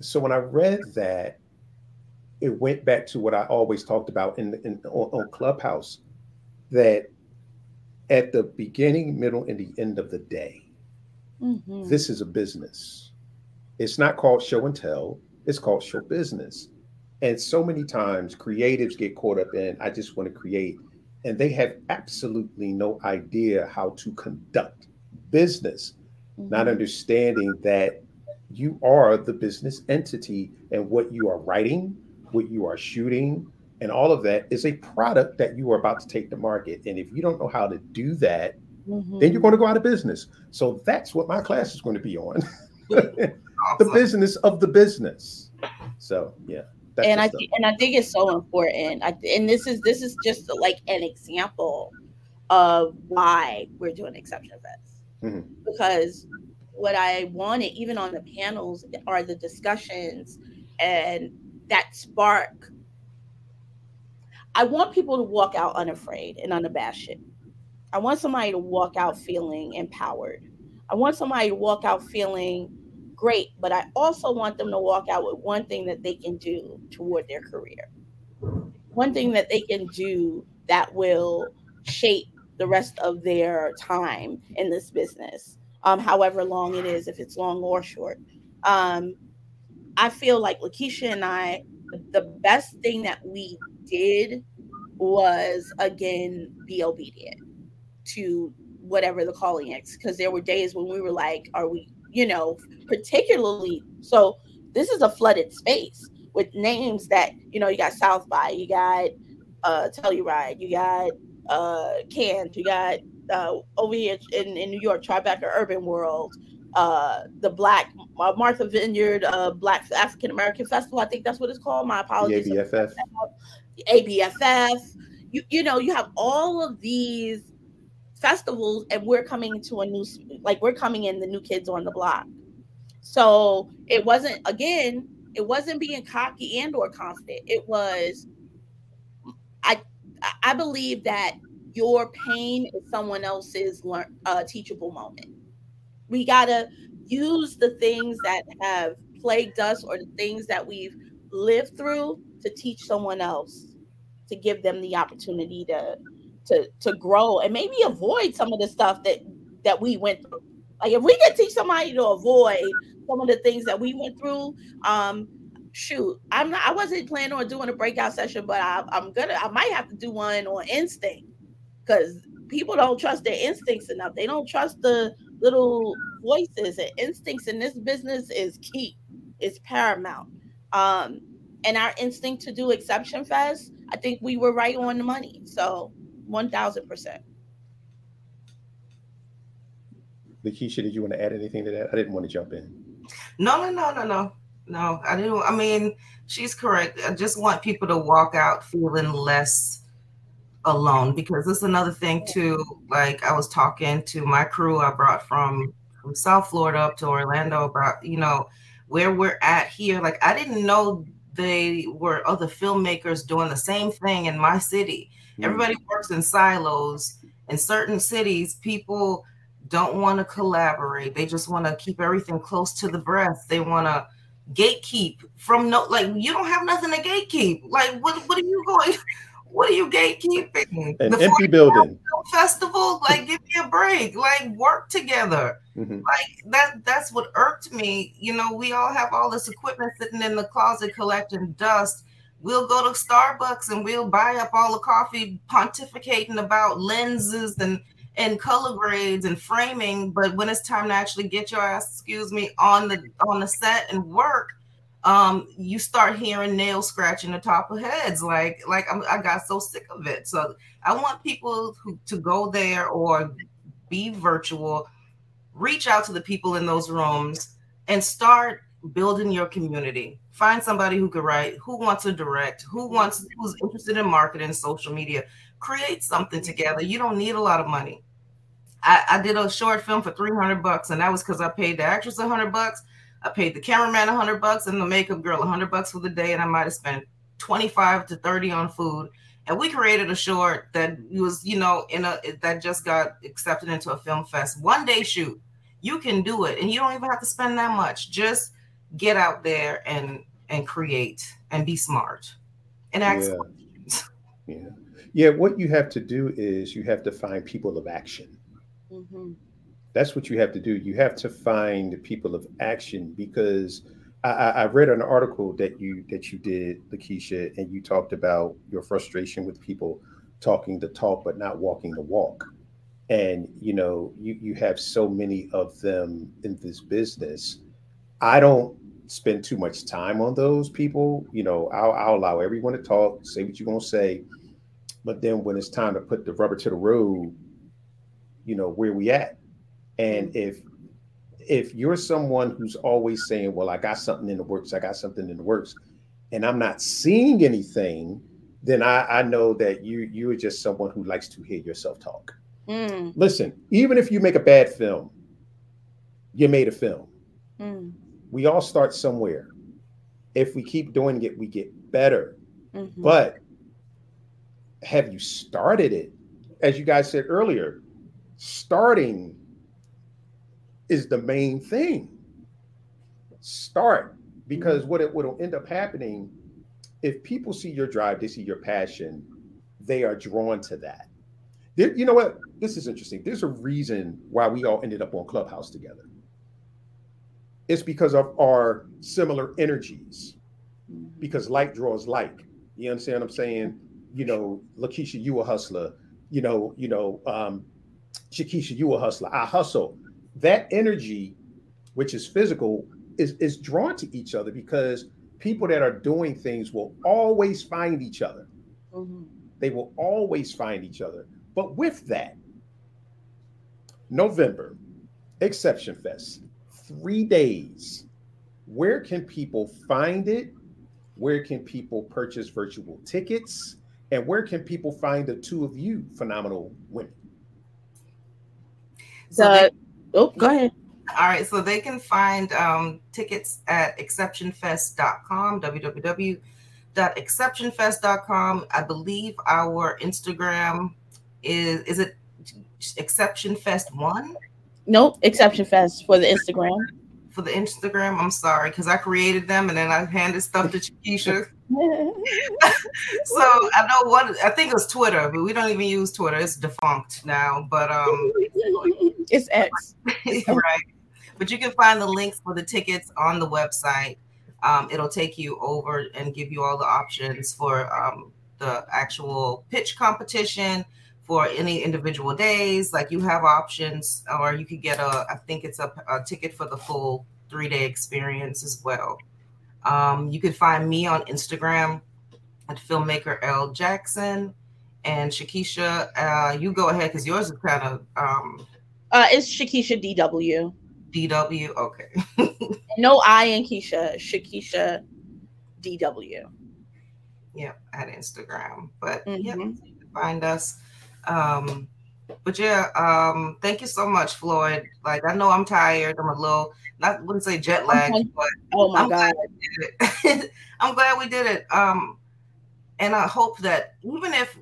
So when I read that, it went back to what I always talked about in, in on, on Clubhouse, that at the beginning, middle, and the end of the day, mm-hmm. this is a business. It's not called show and tell. It's called show business. And so many times creatives get caught up in, I just want to create, and they have absolutely no idea how to conduct business, mm-hmm. not understanding that you are the business entity and what you are writing, what you are shooting, and all of that is a product that you are about to take to market. And if you don't know how to do that, mm-hmm. then you're going to go out of business. So that's what my class is going to be on the business of the business. So, yeah. and I th- and I think it's so important. I, and this is this is just like an example of why we're doing exception fest mm-hmm. because what I wanted, even on the panels, are the discussions and that spark I want people to walk out unafraid and unabashed. I want somebody to walk out feeling empowered. I want somebody to walk out feeling great, but I also want them to walk out with one thing that they can do toward their career. One thing that they can do that will shape the rest of their time in this business, um, however long it is, if it's long or short. Um, I feel like Lakeisha and I, the best thing that we did was again be obedient to whatever the calling is because there were days when we were like are we you know particularly so this is a flooded space with names that you know you got south by you got uh telluride you got uh Cannes, you got uh over here in, in new york tribeca urban world uh, the Black uh, Martha Vineyard uh, Black African American Festival. I think that's what it's called. My apologies. The ABFF. ABFF. You you know you have all of these festivals, and we're coming to a new like we're coming in the new kids on the block. So it wasn't again. It wasn't being cocky and or confident. It was. I I believe that your pain is someone else's learn, uh, teachable moment. We got to use the things that have plagued us or the things that we've lived through to teach someone else to give them the opportunity to to to grow and maybe avoid some of the stuff that that we went through. Like if we could teach somebody to avoid some of the things that we went through um shoot i'm not i wasn't planning on doing a breakout session but I, i'm gonna i might have to do one on instinct because people don't trust their instincts enough they don't trust the little voices and instincts in this business is key, is paramount. Um, and our instinct to do exception fest, I think we were right on the money. So 1000%. Lakeisha, did you want to add anything to that? I didn't want to jump in. No, no, no, no, no. No, I didn't. I mean, she's correct. I just want people to walk out feeling less alone because this is another thing too. Like I was talking to my crew I brought from from South Florida up to Orlando about you know where we're at here. Like I didn't know they were other filmmakers doing the same thing in my city. Mm-hmm. Everybody works in silos. In certain cities, people don't want to collaborate. They just want to keep everything close to the breast. They want to gatekeep from no like you don't have nothing to gatekeep. Like what what are you going what are you gatekeeping? An the empty building. Festival, like give me a break. Like work together. Mm-hmm. Like that. That's what irked me. You know, we all have all this equipment sitting in the closet collecting dust. We'll go to Starbucks and we'll buy up all the coffee, pontificating about lenses and and color grades and framing. But when it's time to actually get your ass, excuse me, on the on the set and work, um, you start hearing nails scratching the top of heads. Like, like I'm, i got so sick of it. So I want people who, to go there or be virtual reach out to the people in those rooms and start building your community. Find somebody who could write, who wants to direct, who wants who's interested in marketing, social media. Create something together. You don't need a lot of money. I, I did a short film for 300 bucks, and that was because I paid the actress 100 bucks. I paid the cameraman 100 bucks and the makeup girl 100 bucks for the day, and I might have spent 25 to 30 on food. And we created a short that was, you know, in a that just got accepted into a film fest. One day shoot. You can do it, and you don't even have to spend that much. Just get out there and and create and be smart and ask yeah. yeah. Yeah, what you have to do is you have to find people of action. Mm-hmm. That's what you have to do. You have to find people of action because I, I, read an article that you that you did, Lakeisha, and you talked about your frustration with people talking the talk but not walking the walk. And you know, you you have so many of them in this business. I don't spend too much time on those people. You know, I'll, I'll allow everyone to talk, say what you're gonna say, but then when it's time to put the rubber to the road, you know, where we at? And if if you're someone who's always saying, "Well, I got something in the works, I got something in the works," and I'm not seeing anything, then I, I know that you you are just someone who likes to hear yourself talk. Mm. Listen, even if you make a bad film, you made a film. Mm we all start somewhere. If we keep doing it, we get better. Mm-hmm. But have you started it? As you guys said earlier, starting is the main thing. Start because what it will end up happening if people see your drive, they see your passion, they are drawn to that. There, you know what? This is interesting. There's a reason why we all ended up on Clubhouse together it's because of our similar energies, because like draws like. You understand what I'm saying? You know, Lakeisha, you a hustler. You know, you know, um, Shakesha, you a hustler. I hustle. That energy, which is physical, is is drawn to each other because people that are doing things will always find each other. Mm-hmm. They will always find each other. But with that, November, Exception Fest, three days. Where can people find it? Where can people purchase virtual tickets? And where can people find the two of you phenomenal women? So, they, oh, go ahead. All right, so they can find um, tickets at exceptionfest.com, www.exceptionfest.com. I believe our Instagram is is it Exception Fest One? Nope, Exception Fest for the Instagram. For the Instagram, I'm sorry because I created them and then I handed stuff to Shakesha. so I know what I think it was Twitter, but we don't even use Twitter. It's defunct now. But um, it's X, right? But you can find the links for the tickets on the website. Um, it'll take you over and give you all the options for um, the actual pitch competition for any individual days. Like you have options, or you could get a, I think it's a, a ticket for the full three day experience as well. Um, you can find me on Instagram at filmmaker L Jackson and Shakesha. Uh, you go ahead because yours is kind of. Um, uh, it's Shakesha DW. DW, okay. no I in Keisha. Shakesha DW. Yep, at Instagram, but mm-hmm. yeah, find us. Um, but yeah, um, thank you so much, Floyd. Like I know I'm tired. I'm a little not wouldn't say jet lag, but oh my I'm god, glad I'm glad we did it. Um, and I hope that even if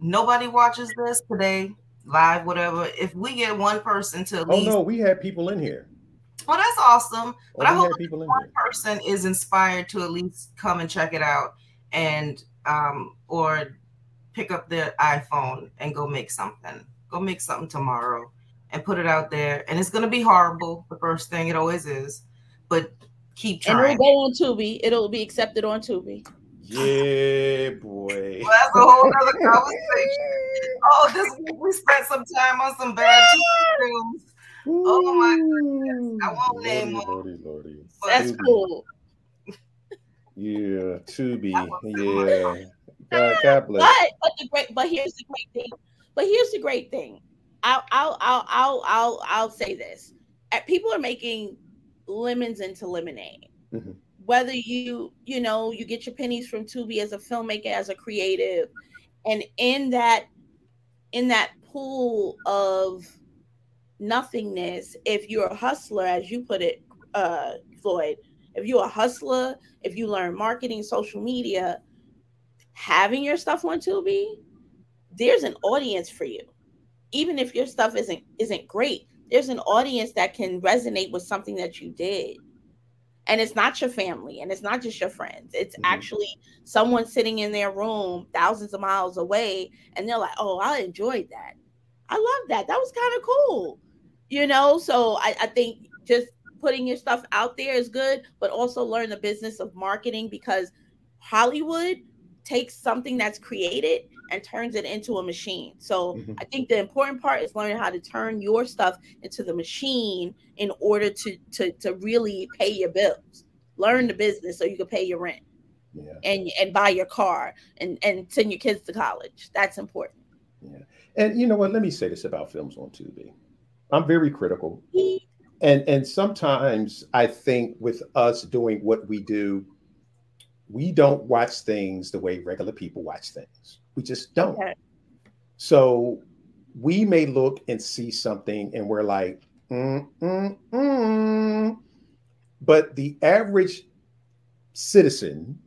nobody watches this today, live, whatever, if we get one person to at oh no, we had people in here. Well, that's awesome. But oh, I hope people one here. person is inspired to at least come and check it out, and um, or pick up their iPhone and go make something. Go make something tomorrow and put it out there. And it's gonna be horrible. The first thing it always is, but keep trying. And it'll go on Tubi. It'll be accepted on Tubi. Yeah, boy. Well, that's a whole other conversation. oh, this week we spent some time on some bad TV films. Oh my goodness. I won't Lordy, name Lordy, Lordy. That's cool. Yeah, Tubi. Yeah. God, God bless. But but the great but here's the great thing. But here's the great thing. I'll I'll I'll I'll I'll, I'll say this. people are making lemons into lemonade. Mm-hmm. Whether you, you know, you get your pennies from Tubi as a filmmaker, as a creative, and in that, in that pool of nothingness, if you're a hustler, as you put it, uh, Floyd, if you're a hustler, if you learn marketing, social media, having your stuff on Tubi, there's an audience for you. Even if your stuff isn't isn't great, there's an audience that can resonate with something that you did. And it's not your family and it's not just your friends. It's mm-hmm. actually someone sitting in their room thousands of miles away and they're like, "Oh, I enjoyed that. I love that. That was kind of cool." You know, so I, I think just putting your stuff out there is good, but also learn the business of marketing because Hollywood takes something that's created and turns it into a machine. So mm-hmm. I think the important part is learning how to turn your stuff into the machine in order to to to really pay your bills. Learn the business so you can pay your rent. Yeah. And and buy your car and and send your kids to college. That's important. Yeah. And you know what? Let me say this about films on Tubi. I'm very critical. And and sometimes I think with us doing what we do, we don't watch things the way regular people watch things. We just don't. Okay. So we may look and see something and we're like, mm, mm, mm. but the average citizen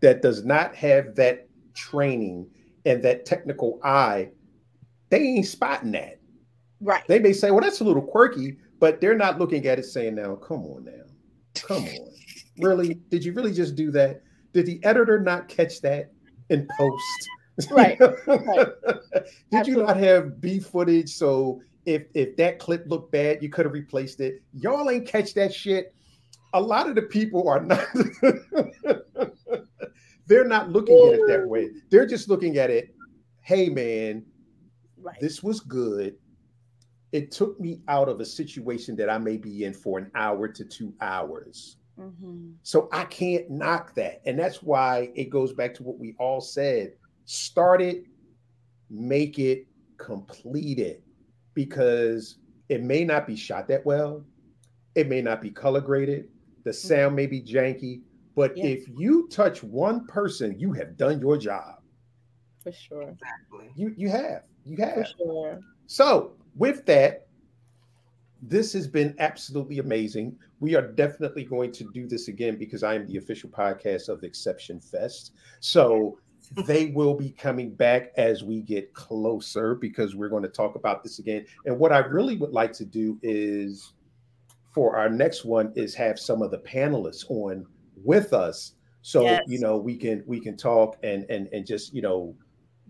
that does not have that training and that technical eye, they ain't spotting that. Right. They may say, well, that's a little quirky, but they're not looking at it saying, now, come on now. Come on. Really? Did you really just do that? Did the editor not catch that in post? Right. right. Did Absolutely. you not have B footage? So if if that clip looked bad, you could have replaced it. Y'all ain't catch that shit. A lot of the people are not they're not looking at it that way. They're just looking at it, hey man, right. this was good it took me out of a situation that I may be in for an hour to two hours. Mm-hmm. So I can't knock that. And that's why it goes back to what we all said start it, make it, complete it, because it may not be shot that well. It may not be color graded. The mm-hmm. sound may be janky. But yeah. if you touch one person, you have done your job. For sure. Exactly. You you have. You have. For sure. So with that, this has been absolutely amazing. We are definitely going to do this again because I am the official podcast of Exception Fest. So they will be coming back as we get closer because we're going to talk about this again. And what I really would like to do is for our next one is have some of the panelists on with us so yes. you know we can we can talk and and and just you know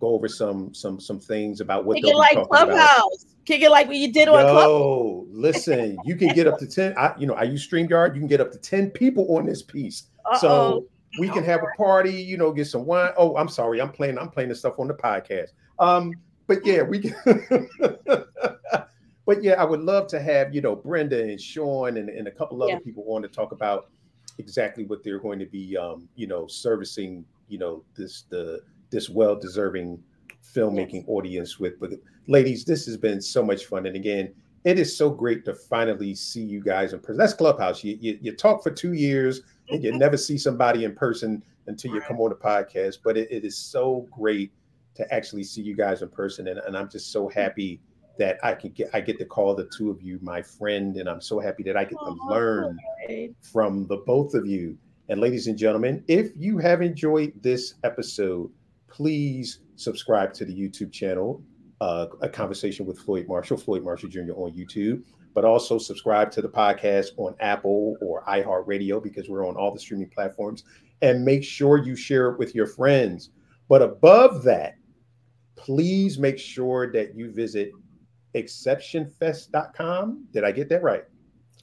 go over some some some things about what Kick it like Clubhouse. About. Kick it like what you did on Clubhouse. Oh, listen, you can get up to 10. I, you know, I use StreamYard. You can get up to 10 people on this piece. Uh-oh. So we can have a party, you know, get some wine. Oh, I'm sorry, I'm playing, I'm playing this stuff on the podcast. Um, but yeah, we can but yeah, I would love to have, you know, Brenda and Sean and, and a couple other yeah. people on to talk about exactly what they're going to be um, you know, servicing, you know, this the this well deserving filmmaking yes. audience with. But ladies, this has been so much fun. And again, it is so great to finally see you guys in person. That's Clubhouse. You, you, you talk for two years and you never see somebody in person until you come on the podcast. But it, it is so great to actually see you guys in person. And, and I'm just so happy that I can get I get to call the two of you my friend. And I'm so happy that I get to learn from the both of you. And ladies and gentlemen, if you have enjoyed this episode, please subscribe to the YouTube channel, uh, A Conversation with Floyd Marshall, Floyd Marshall Jr. on YouTube, but also subscribe to the podcast on Apple or iHeartRadio because we're on all the streaming platforms. And make sure you share it with your friends. But above that, please make sure that you visit exceptionfest.com. Did I get that right?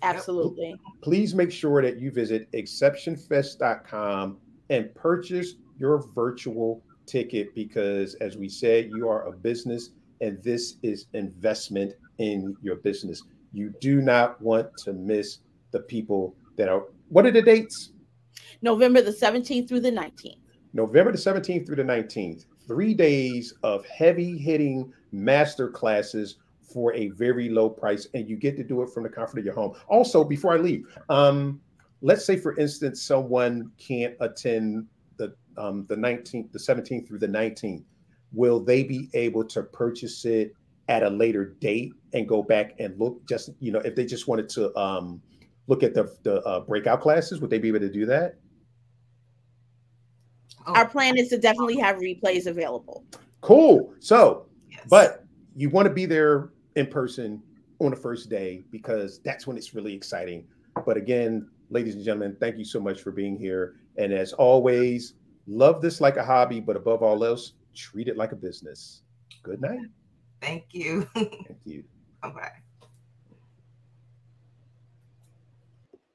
Absolutely. Please make sure that you visit exceptionfest.com and purchase your virtual ticket because, as we said, you are a business and this is investment in your business. You do not want to miss the people that are. What are the dates? November the 17th through the 19th. November the 17th through the 19th. Three days of heavy hitting master classes for a very low price, and you get to do it from the comfort of your home. Also, before I leave, um, let's say for instance, someone can't attend um, the 19th, the 17th through the 19th. Will they be able to purchase it at a later date and go back and look? Just you know, if they just wanted to um, look at the the uh, breakout classes, would they be able to do that? Oh. Our plan is to definitely have replays available. Cool. So, yes. but you want to be there in person on the first day because that's when it's really exciting. But again, ladies and gentlemen, thank you so much for being here. And as always, love this like a hobby, but above all else, treat it like a business. Good night. Thank you. Thank you. Bye bye.